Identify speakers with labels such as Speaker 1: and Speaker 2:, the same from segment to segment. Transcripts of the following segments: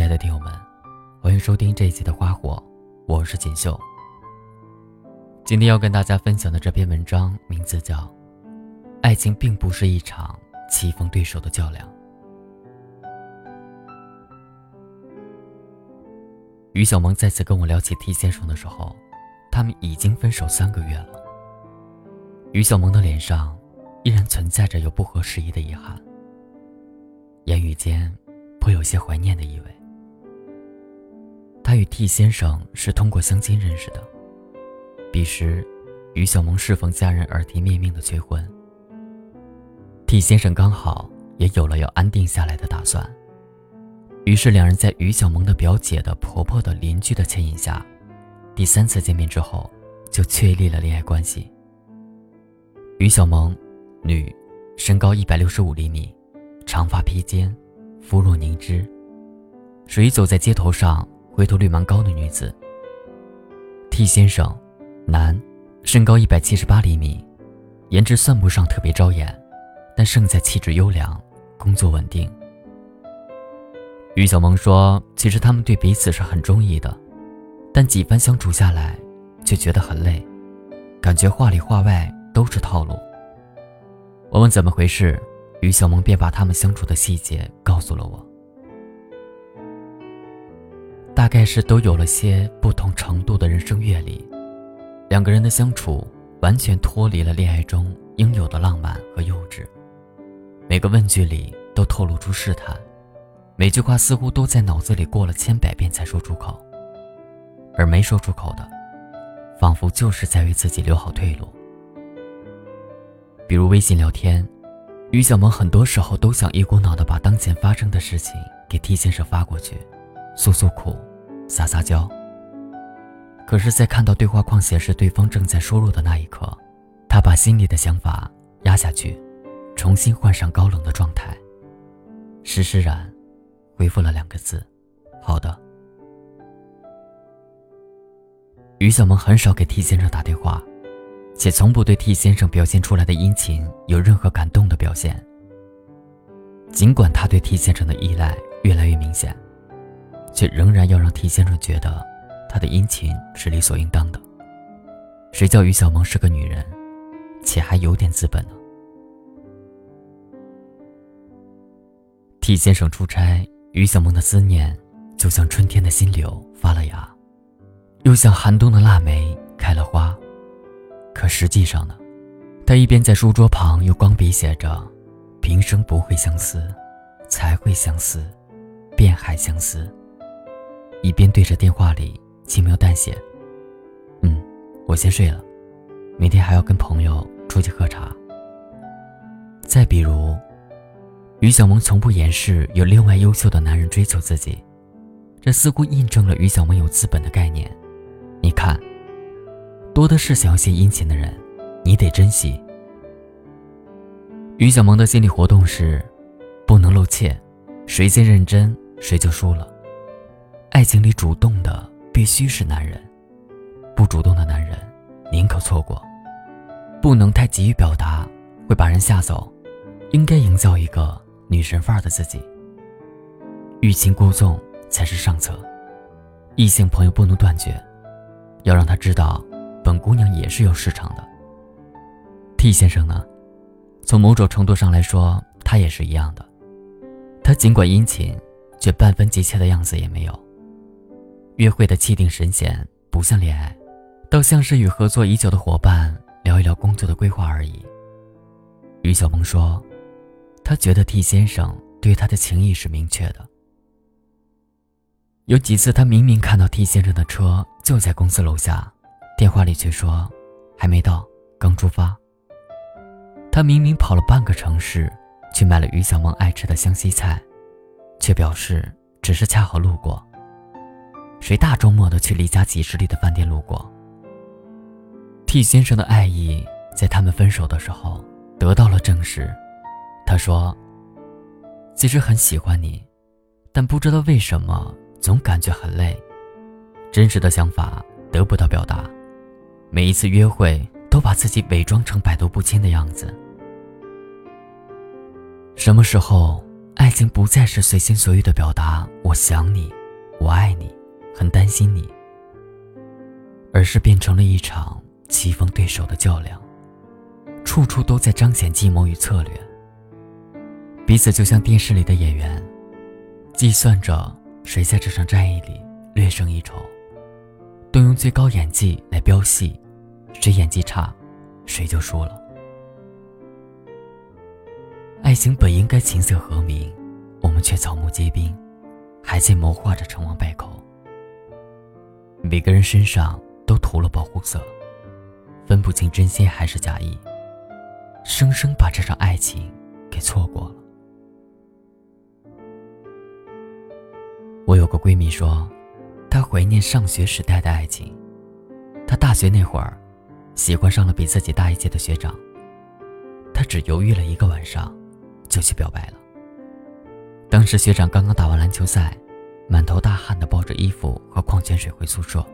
Speaker 1: 亲爱的听友们，欢迎收听这一期的《花火》，我是锦绣。今天要跟大家分享的这篇文章名字叫《爱情并不是一场棋逢对手的较量》。于小萌再次跟我聊起 T 先生的时候，他们已经分手三个月了。于小萌的脸上依然存在着有不合时宜的遗憾，言语间颇有些怀念的意味。他与 T 先生是通过相亲认识的，彼时，于小萌适逢家人耳提面命的催婚，T 先生刚好也有了要安定下来的打算，于是两人在于小萌的表姐的婆婆的邻居的牵引下，第三次见面之后，就确立了恋爱关系。于小萌，女，身高一百六十五厘米，长发披肩，肤若凝脂，属于走在街头上。回头率蛮高的女子。T 先生，男，身高一百七十八厘米，颜值算不上特别招眼，但胜在气质优良，工作稳定。于小萌说：“其实他们对彼此是很中意的，但几番相处下来，却觉得很累，感觉话里话外都是套路。”我问怎么回事，于小萌便把他们相处的细节告诉了我。大概是都有了些不同程度的人生阅历，两个人的相处完全脱离了恋爱中应有的浪漫和幼稚。每个问句里都透露出试探，每句话似乎都在脑子里过了千百遍才说出口，而没说出口的，仿佛就是在为自己留好退路。比如微信聊天，于小萌很多时候都想一股脑的把当前发生的事情给 T 先生发过去，诉诉苦。撒撒娇。可是，在看到对话框显示对方正在输入的那一刻，他把心里的想法压下去，重新换上高冷的状态，施施然回复了两个字：“好的。”于小萌很少给 T 先生打电话，且从不对 T 先生表现出来的殷勤有任何感动的表现。尽管他对 T 先生的依赖越来越明显。却仍然要让 T 先生觉得，他的殷勤是理所应当的。谁叫于小萌是个女人，且还有点资本呢？T 先生出差，于小萌的思念就像春天的新柳发了芽，又像寒冬的腊梅开了花。可实际上呢，他一边在书桌旁用光笔写着“平生不会相思，才会相思，便还相思”。一边对着电话里轻描淡写：“嗯，我先睡了，明天还要跟朋友出去喝茶。”再比如，于小萌从不掩饰有另外优秀的男人追求自己，这似乎印证了于小萌有资本的概念。你看，多的是想要献殷勤的人，你得珍惜。于小萌的心理活动是：不能露怯，谁先认真，谁就输了。爱情里主动的必须是男人，不主动的男人宁可错过。不能太急于表达，会把人吓走。应该营造一个女神范儿的自己。欲擒故纵才是上策。异性朋友不能断绝，要让他知道，本姑娘也是有市场的。T 先生呢，从某种程度上来说，他也是一样的。他尽管殷勤，却半分急切的样子也没有。约会的气定神闲，不像恋爱，倒像是与合作已久的伙伴聊一聊工作的规划而已。于小萌说：“她觉得 T 先生对她的情谊是明确的。有几次，她明明看到 T 先生的车就在公司楼下，电话里却说还没到，刚出发。他明明跑了半个城市，去买了于小萌爱吃的湘西菜，却表示只是恰好路过。”谁大周末的去离家几十里的饭店路过？T 先生的爱意在他们分手的时候得到了证实。他说：“其实很喜欢你，但不知道为什么总感觉很累。真实的想法得不到表达，每一次约会都把自己伪装成百毒不侵的样子。什么时候爱情不再是随心所欲的表达“我想你，我爱你，很担心你”，而是变成了一场棋逢对手的较量，处处都在彰显计谋与策略。彼此就像电视里的演员，计算着谁在这场战役里略胜一筹，都用最高演技来飙戏，谁演技差，谁就输了。爱情本应该琴瑟和鸣，我们却草木皆兵，还在谋划着成王败寇。每个人身上都涂了保护色，分不清真心还是假意，生生把这场爱情给错过了。我有个闺蜜说，她怀念上学时代的爱情。她大学那会儿，喜欢上了比自己大一届的学长。她只犹豫了一个晚上。就去表白了。当时学长刚刚打完篮球赛，满头大汗的抱着衣服和矿泉水回宿舍。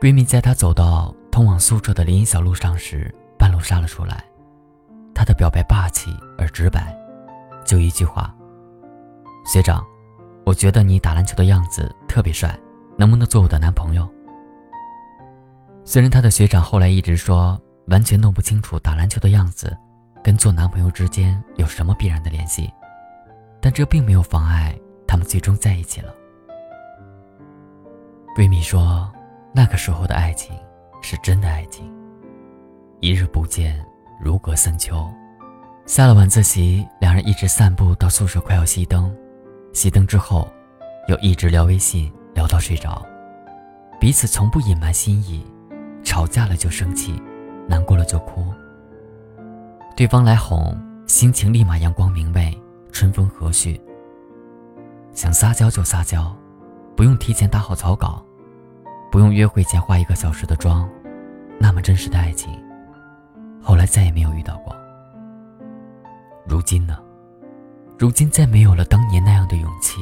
Speaker 1: 闺蜜在她走到通往宿舍的林荫小路上时，半路杀了出来。她的表白霸气而直白，就一句话：“学长，我觉得你打篮球的样子特别帅，能不能做我的男朋友？”虽然她的学长后来一直说完全弄不清楚打篮球的样子。跟做男朋友之间有什么必然的联系？但这并没有妨碍最终在一起了。闺蜜说，那个时候的爱情是真的爱情。一日不见，如隔三秋。下了晚自习，两人一直散步到宿舍快要熄灯，熄灯之后，又一直聊微信，聊到睡着。彼此从不隐瞒心意，吵架了就生气，难过了就哭。对方来哄，心情立马阳光明媚，春风和煦。想撒娇就撒娇，不用提前打好草稿，不用约会前化一个小时的妆，那么真实的爱情，后来再也没有遇到过。如今呢？如今再没有了当年那样的勇气，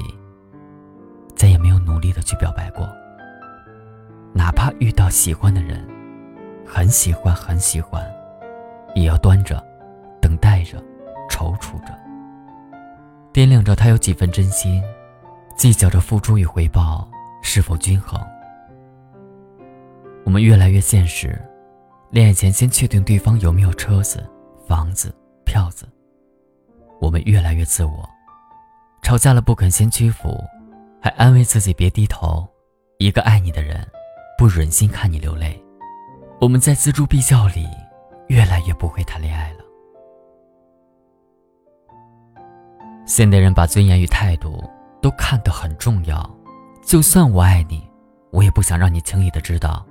Speaker 1: 再也没有努力的去表白过。哪怕遇到喜欢的人，很喜欢很喜欢，也要端着。等待着，踌躇着，掂量着他有几分真心，计较着付出与回报是否均衡。我们越来越现实，恋爱前先确定对方有没有车子、房子、票子。我们越来越自我，吵架了不肯先屈服，还安慰自己别低头。一个爱你的人，不忍心看你流泪。我们在锱铢必较里，越来越不会谈恋爱了。现代人把尊严与态度都看得很重要，就算我爱你，我也不想让你轻易的知道。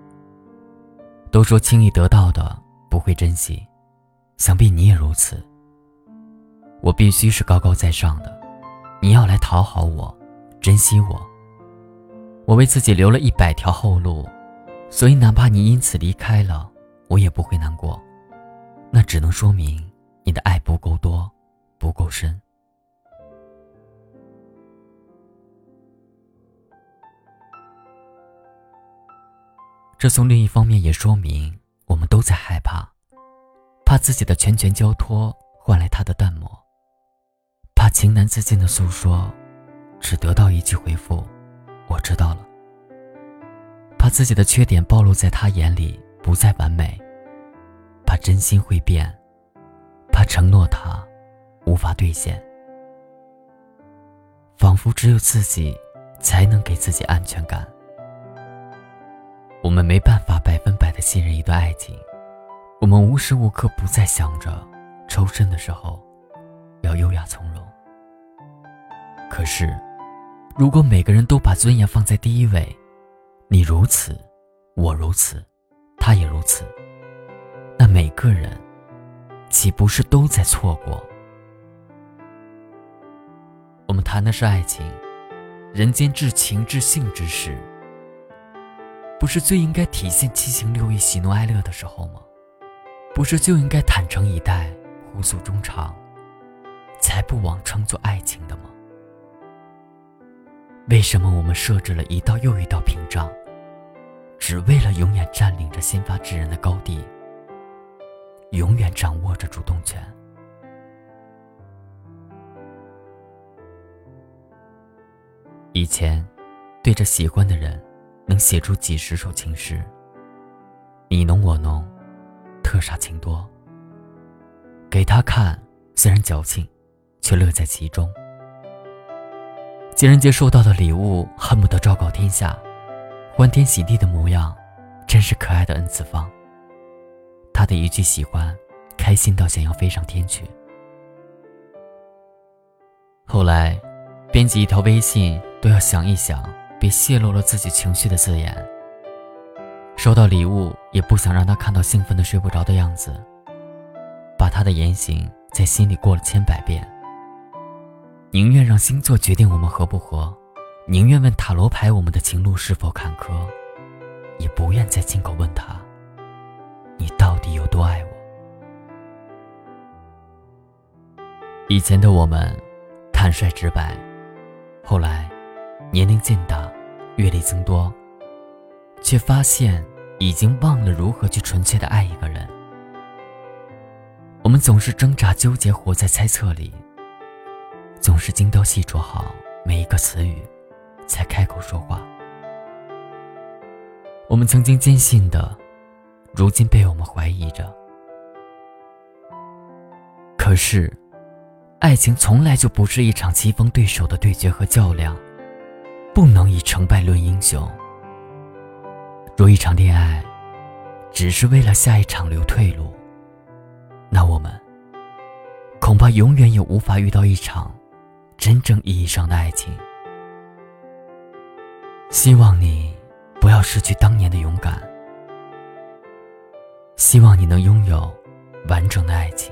Speaker 1: 都说轻易得到的不会珍惜，想必你也如此。我必须是高高在上的，你要来讨好我，珍惜我。我为自己留了一百条后路，所以哪怕你因此离开了，我也不会难过。那只能说明你的爱不够多，不够深。这从另一方面也说明，我们都在害怕，怕自己的拳拳交托换来他的淡漠，怕情难自禁的诉说，只得到一句回复：“我知道了。”怕自己的缺点暴露在他眼里不再完美，怕真心会变，怕承诺他无法兑现，仿佛只有自己才能给自己安全感。我们没办法百分百的信任一段爱情，我们无时无刻不在想着抽身的时候要优雅从容。可是，如果每个人都把尊严放在第一位，你如此，我如此，他也如此，那每个人岂不是都在错过？我们谈的是爱情，人间至情至性之事。不是最应该体现七情六欲喜怒哀乐的时候吗？不是就应该坦诚以待互诉衷肠才不枉称作爱情的吗？为什么我们设置了一道又一道屏障只为了永远占领着先发制人的高地永远掌握着主动权？以前对着喜欢的人能写出几十首情诗。你侬我侬，特煞情多。给他看，虽然矫情，却乐在其中。情人节收到的礼物，恨不得昭告天下，欢天喜地的模样，真是可爱的 N 次方。他的一句喜欢，开心到想要飞上天去。后来，编辑一条微信都要想一想，别泄露了自己情绪的字眼。收到礼物也不想让他看到兴奋的睡不着的样子，把他的言行在心里过了千百遍。宁愿让星座决定我们合不合，宁愿问塔罗牌我们的情路是否坎坷，也不愿再亲口问他。你到底有多爱我？以前的我们，坦率直白，后来，年龄渐大，阅历增多，却发现已经忘了如何去纯粹的爱一个人。我们总是挣扎纠结，活在猜测里，总是精雕细琢好每一个词语，才开口说话。我们曾经坚信的。如今被我们怀疑着，可是，爱情从来就不是一场棋逢对手的对决和较量，不能以成败论英雄。若一场恋爱，只是为了下一场留退路，那我们恐怕永远也无法遇到一场真正意义上的爱情。希望你不要失去当年的勇敢。希望你能拥有完整的爱情。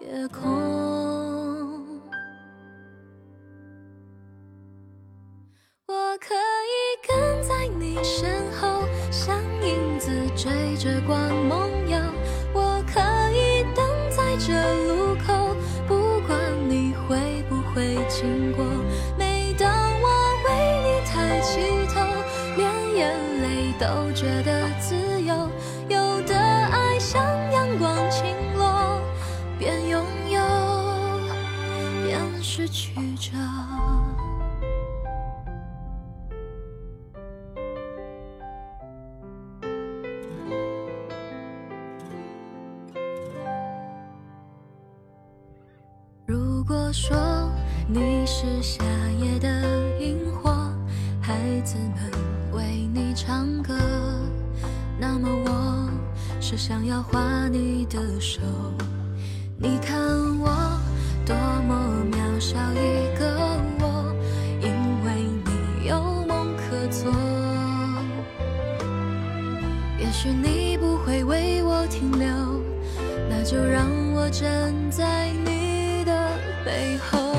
Speaker 2: 夜空，是想要画你的手。你看我多么渺。小一个我，因为你有梦可做。也许你不会为我停留，那就让我站在你的背后。